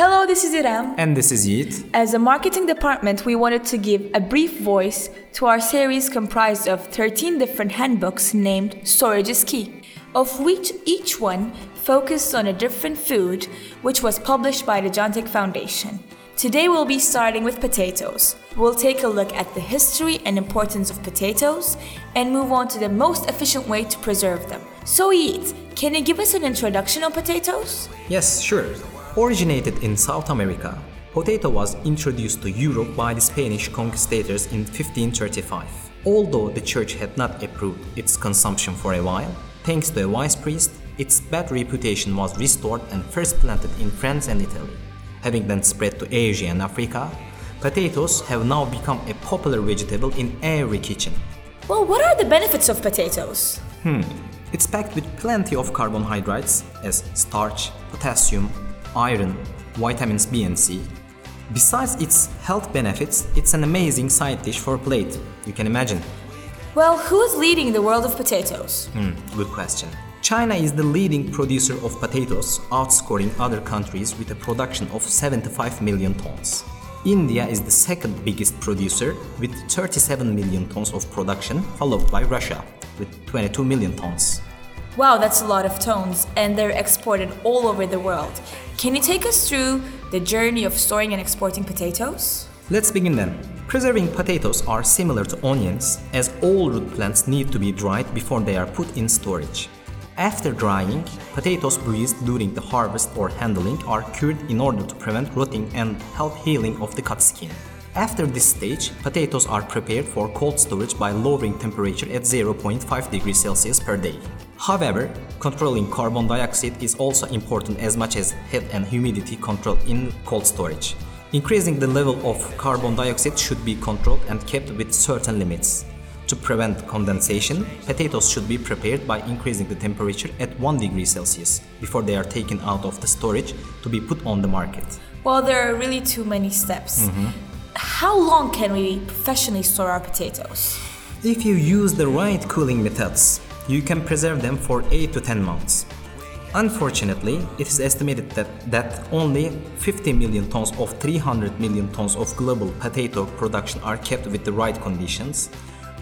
this is Iram. And this is Yeet. As a marketing department, we wanted to give a brief voice to our series comprised of 13 different handbooks named Storage is Key, of which each one focused on a different food, which was published by the John Jantek Foundation. Today we'll be starting with potatoes. We'll take a look at the history and importance of potatoes and move on to the most efficient way to preserve them. So, Yeet, can you give us an introduction on potatoes? Yes, sure. Originated in South America, potato was introduced to Europe by the Spanish conquistadors in 1535. Although the church had not approved its consumption for a while, thanks to a wise priest, its bad reputation was restored and first planted in France and Italy. Having then spread to Asia and Africa, potatoes have now become a popular vegetable in every kitchen. Well, what are the benefits of potatoes? Hmm. It's packed with plenty of carbohydrates as starch, potassium, iron, vitamins B and C. Besides its health benefits, it's an amazing side dish for a plate. You can imagine. Well, who is leading the world of potatoes? Hmm, good question. China is the leading producer of potatoes, outscoring other countries with a production of 75 million tons. India is the second biggest producer with 37 million tons of production, followed by Russia with 22 million tons. Wow, that's a lot of tons, and they're exported all over the world. Can you take us through the journey of storing and exporting potatoes? Let's begin then. Preserving potatoes are similar to onions, as all root plants need to be dried before they are put in storage. After drying, potatoes bruised during the harvest or handling are cured in order to prevent rotting and help healing of the cut skin. After this stage, potatoes are prepared for cold storage by lowering temperature at 0.5 degrees Celsius per day. However, controlling carbon dioxide is also important as much as heat and humidity control in cold storage. Increasing the level of carbon dioxide should be controlled and kept with certain limits. To prevent condensation, potatoes should be prepared by increasing the temperature at 1 degree Celsius before they are taken out of the storage to be put on the market. Well, there are really too many steps. Mm-hmm. How long can we professionally store our potatoes? If you use the right cooling methods, you can preserve them for 8 to 10 months. Unfortunately, it is estimated that, that only 50 million tons of 300 million tons of global potato production are kept with the right conditions,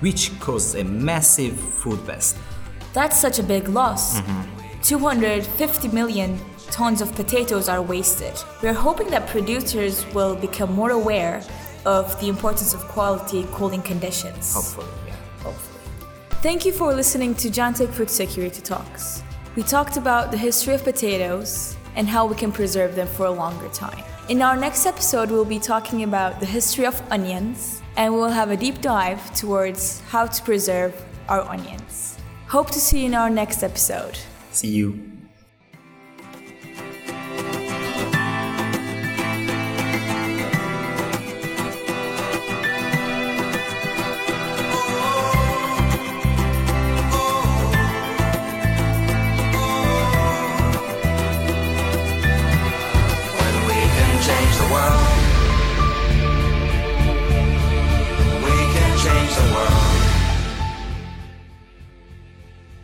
which causes a massive food waste. That's such a big loss. Mm-hmm. 250 million tons of potatoes are wasted. We're hoping that producers will become more aware of the importance of quality cooling conditions. Hopefully, yeah, hopefully. Thank you for listening to Jantek Food Security Talks. We talked about the history of potatoes and how we can preserve them for a longer time. In our next episode, we'll be talking about the history of onions and we'll have a deep dive towards how to preserve our onions. Hope to see you in our next episode. See you.